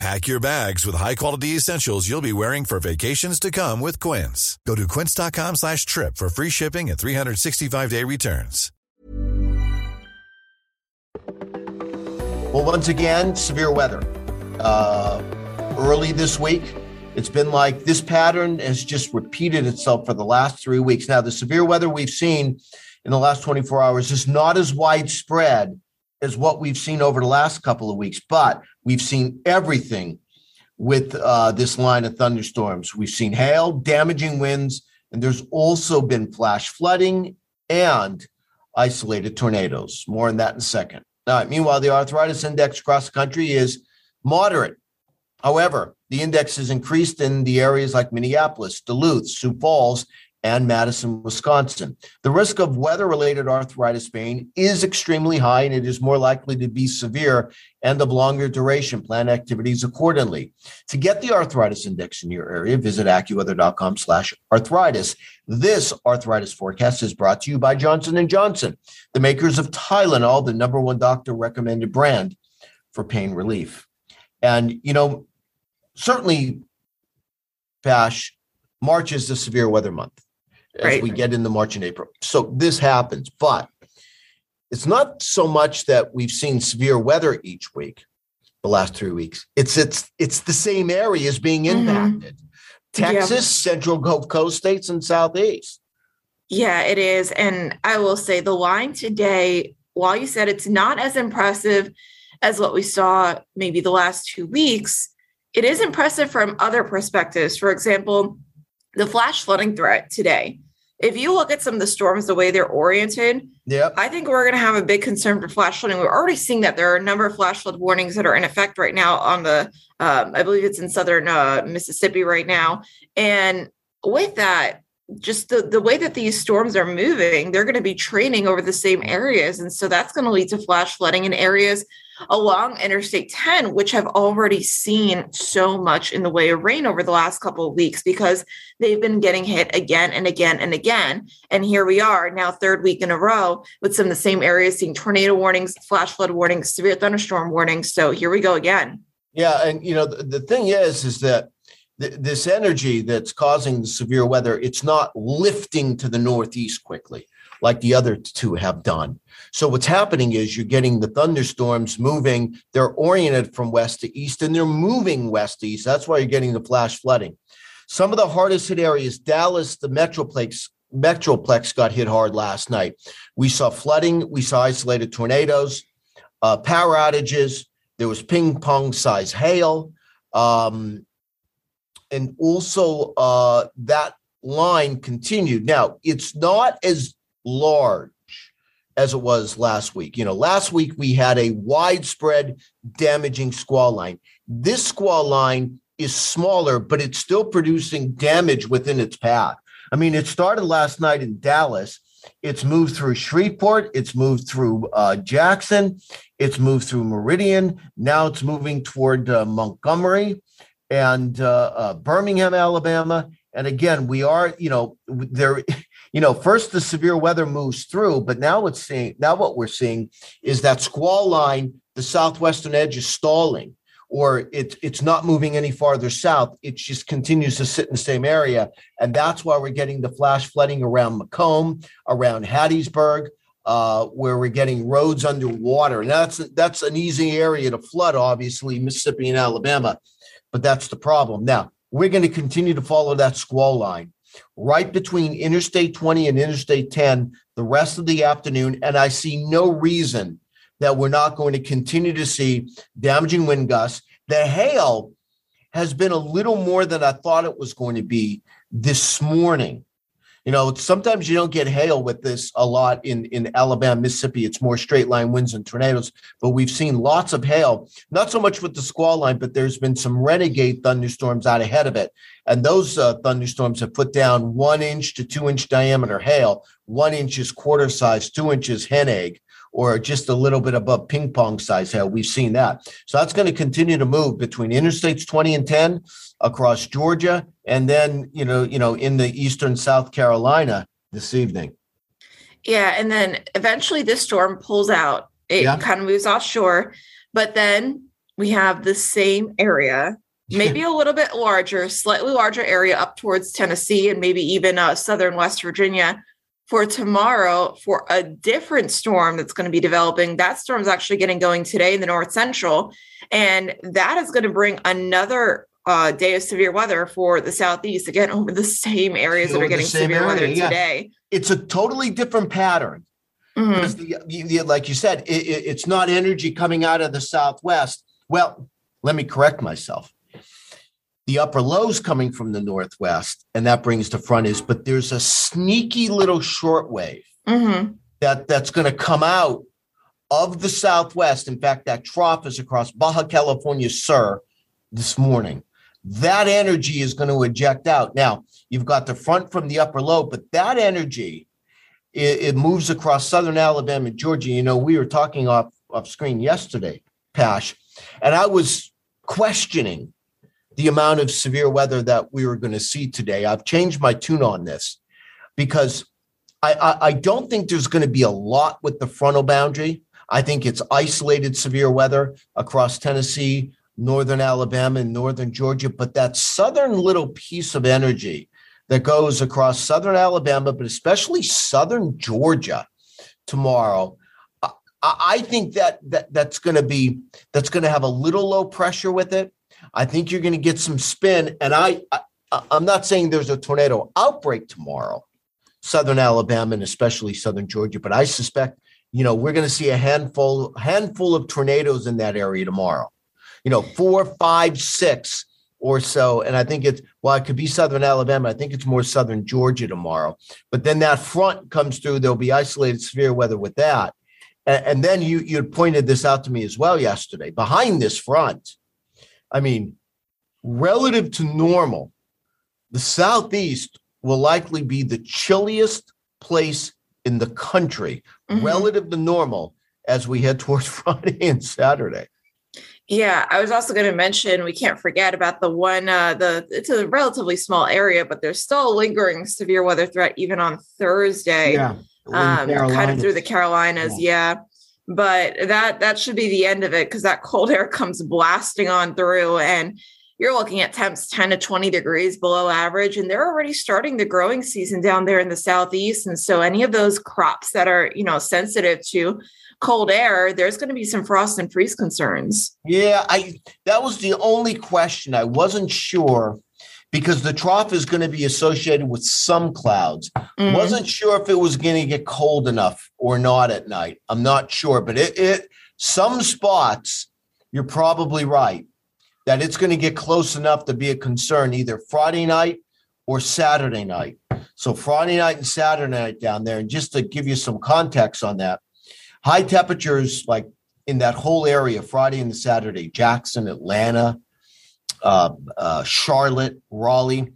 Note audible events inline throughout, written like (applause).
Pack your bags with high-quality essentials you'll be wearing for vacations to come with Quince. Go to quince.com slash trip for free shipping and 365-day returns. Well, once again, severe weather. Uh, early this week, it's been like this pattern has just repeated itself for the last three weeks. Now, the severe weather we've seen in the last 24 hours is not as widespread as what we've seen over the last couple of weeks, but we've seen everything with uh, this line of thunderstorms. We've seen hail, damaging winds, and there's also been flash flooding and isolated tornadoes. More on that in a second. Right, meanwhile, the arthritis index across the country is moderate. However, the index has increased in the areas like Minneapolis, Duluth, Sioux Falls, and Madison, Wisconsin. The risk of weather related arthritis pain is extremely high and it is more likely to be severe and of longer duration. Plan activities accordingly. To get the arthritis index in your area, visit AccuWeather.com slash arthritis. This arthritis forecast is brought to you by Johnson & Johnson, the makers of Tylenol, the number one doctor recommended brand for pain relief. And, you know, certainly, Pash, March is the severe weather month as Right. we get into March and April. So this happens, but it's not so much that we've seen severe weather each week, the last three weeks. It's it's it's the same areas being Mhm. impacted. Yeah. Texas, Central Gulf Coast states, and Southeast. Yeah, it is. And I will say the line today, while you said it's not as impressive as what we saw maybe the last two weeks, it is impressive from other perspectives. For example, the flash flooding threat today. If you look at some of the storms, the way they're oriented, Yep. I think we're going to have a big concern for flash flooding. We're already seeing that there are a number of flash flood warnings that are in effect right now on the, um, I believe it's in southern uh, Mississippi right now. And with that, just the, the way that these storms are moving, they're going to be training over the same areas. And so that's going to lead to flash flooding in areas along Interstate 10, which have already seen so much in the way of rain over the last couple of weeks because they've been getting hit again and again and again. And here we are now, third week in a row, with some of the same areas seeing tornado warnings, flash flood warnings, severe thunderstorm warnings. So here we go again. Yeah, and you know the, the thing is, is that th- this energy that's causing the severe weather, it's not lifting to the northeast quickly like the other two have done. So what's happening is you're getting the thunderstorms moving. They're oriented from west to east, and they're moving west to east. That's why you're getting the flash flooding. Some of the hardest hit areas, Dallas, the Metroplex. Metroplex got hit hard last night. We saw flooding. We saw isolated tornadoes, uh, power outages. There was ping pong size hail. Um, and also, uh, that line continued. Now, it's not as large as it was last week. You know, last week we had a widespread damaging squall line. This squall line is smaller, but it's still producing damage within its path. I mean, it started last night in Dallas. It's moved through Shreveport. It's moved through uh, Jackson. It's moved through Meridian. Now it's moving toward uh, Montgomery and uh, uh, Birmingham, Alabama. And again, we are, you know, there, you know, first the severe weather moves through, but now what's seeing now what we're seeing is that squall line, the southwestern edge is stalling, or it's it's not moving any farther south. It just continues to sit in the same area, and that's why we're getting the flash flooding around McComb, around Hattiesburg, uh, where we're getting roads underwater. And that's that's an easy area to flood, obviously, Mississippi and Alabama, but that's the problem. Now we're going to continue to follow that squall line right between Interstate 20 and Interstate 10 the rest of the afternoon. And I see no reason that we're not going to continue to see damaging wind gusts. The hail has been a little more than I thought it was going to be this morning. You know, sometimes you don't get hail with this a lot in, in Alabama, Mississippi. It's more straight line winds and tornadoes, but we've seen lots of hail, not so much with the squall line, but there's been some renegade thunderstorms out ahead of it. And those uh, thunderstorms have put down one inch to two inch diameter hail. One inch is quarter size, two inches hen egg or just a little bit above ping pong size hail. We've seen that. So that's going to continue to move between interstates 20 and 10 across Georgia and then, you know, you know, in the eastern South Carolina this evening. Yeah, and then eventually this storm pulls out. It yeah. kind of moves offshore, but then we have the same area, maybe a little bit larger, slightly larger area up towards Tennessee and maybe even uh, southern West Virginia for tomorrow for a different storm that's going to be developing. That storm is actually getting going today in the north central, and that is going to bring another uh, day of severe weather for the southeast again over the same areas that are getting severe area, weather yeah. today. It's a totally different pattern. Mm-hmm. The, the, like you said, it, it, it's not energy coming out of the southwest. Well, let me correct myself the upper lows coming from the northwest, and that brings the front is, but there's a sneaky little short wave mm-hmm. that that's going to come out of the southwest. In fact, that trough is across Baja California Sur this morning. That energy is going to eject out. Now, you've got the front from the upper low, but that energy it, it moves across southern Alabama and Georgia. You know, we were talking off off screen yesterday, Pash, and I was questioning the amount of severe weather that we were going to see today. I've changed my tune on this because I, I, I don't think there's going to be a lot with the frontal boundary. I think it's isolated severe weather across Tennessee, northern Alabama, and northern Georgia. But that southern little piece of energy that goes across southern Alabama, but especially southern Georgia tomorrow. I think that, that that's going to be that's going to have a little low pressure with it I think you're going to get some spin. And I, I I'm not saying there's a tornado outbreak tomorrow, southern Alabama and especially southern Georgia, but I suspect you know we're going to see a handful handful of tornadoes in that area tomorrow. You know, four, five, six or so. And I think it's well, it could be southern Alabama. I think it's more southern Georgia tomorrow. But then that front comes through. There'll be isolated severe weather with that. And, and then you you pointed this out to me as well yesterday. Behind this front I mean, relative to normal, the Southeast will likely be the chilliest place in the country mm-hmm. relative to normal as we head towards (laughs) Friday and Saturday. Yeah, I was also going to mention we can't forget about the one uh the it's a relatively small area, but there's still a lingering severe weather threat even on Thursday. Yeah. Um, kind of through the Carolinas. Yeah. yeah but that that should be the end of it because that cold air comes blasting on through and you're looking at temps 10 to 20 degrees below average and they're already starting the growing season down there in the southeast and so any of those crops that are you know sensitive to cold air there's going to be some frost and freeze concerns. Yeah i that was the only question. I wasn't sure because the trough is going to be associated with some clouds. Mm-hmm. Wasn't sure if it was going to get cold enough or not at night. I'm not sure, but it, it some spots you're probably right that it's going to get close enough to be a concern either Friday night or Saturday night. So Friday night and Saturday night down there, and just to give you some context on that, high temperatures like in that whole area Friday and Saturday, Jackson, Atlanta, uh, uh, Charlotte, Raleigh.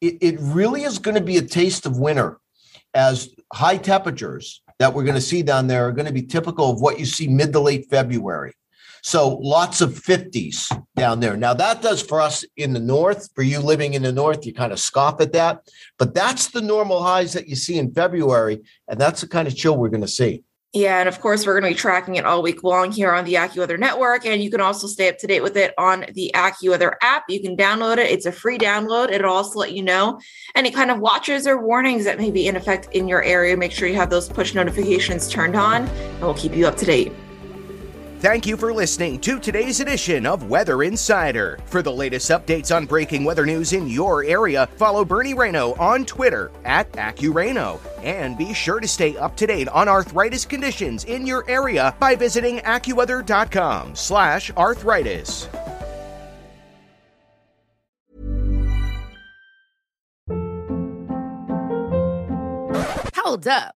It, it really is going to be a taste of winter as high temperatures that we're going to see down there are going to be typical of what you see mid to late February. So lots of 50s down there. Now, that does for us in the north. For you living in the north, you kind of scoff at that. But that's the normal highs that you see in February. And that's the kind of chill we're going to see. Yeah, and of course, we're going to be tracking it all week long here on the AccuWeather Network. And you can also stay up to date with it on the AccuWeather app. You can download it, it's a free download. It'll also let you know any kind of watches or warnings that may be in effect in your area. Make sure you have those push notifications turned on, and we'll keep you up to date. Thank you for listening to today's edition of Weather Insider. For the latest updates on breaking weather news in your area, follow Bernie Rayno on Twitter at AccuRayno. And be sure to stay up to date on arthritis conditions in your area by visiting AccuWeather.com slash arthritis. Hold up.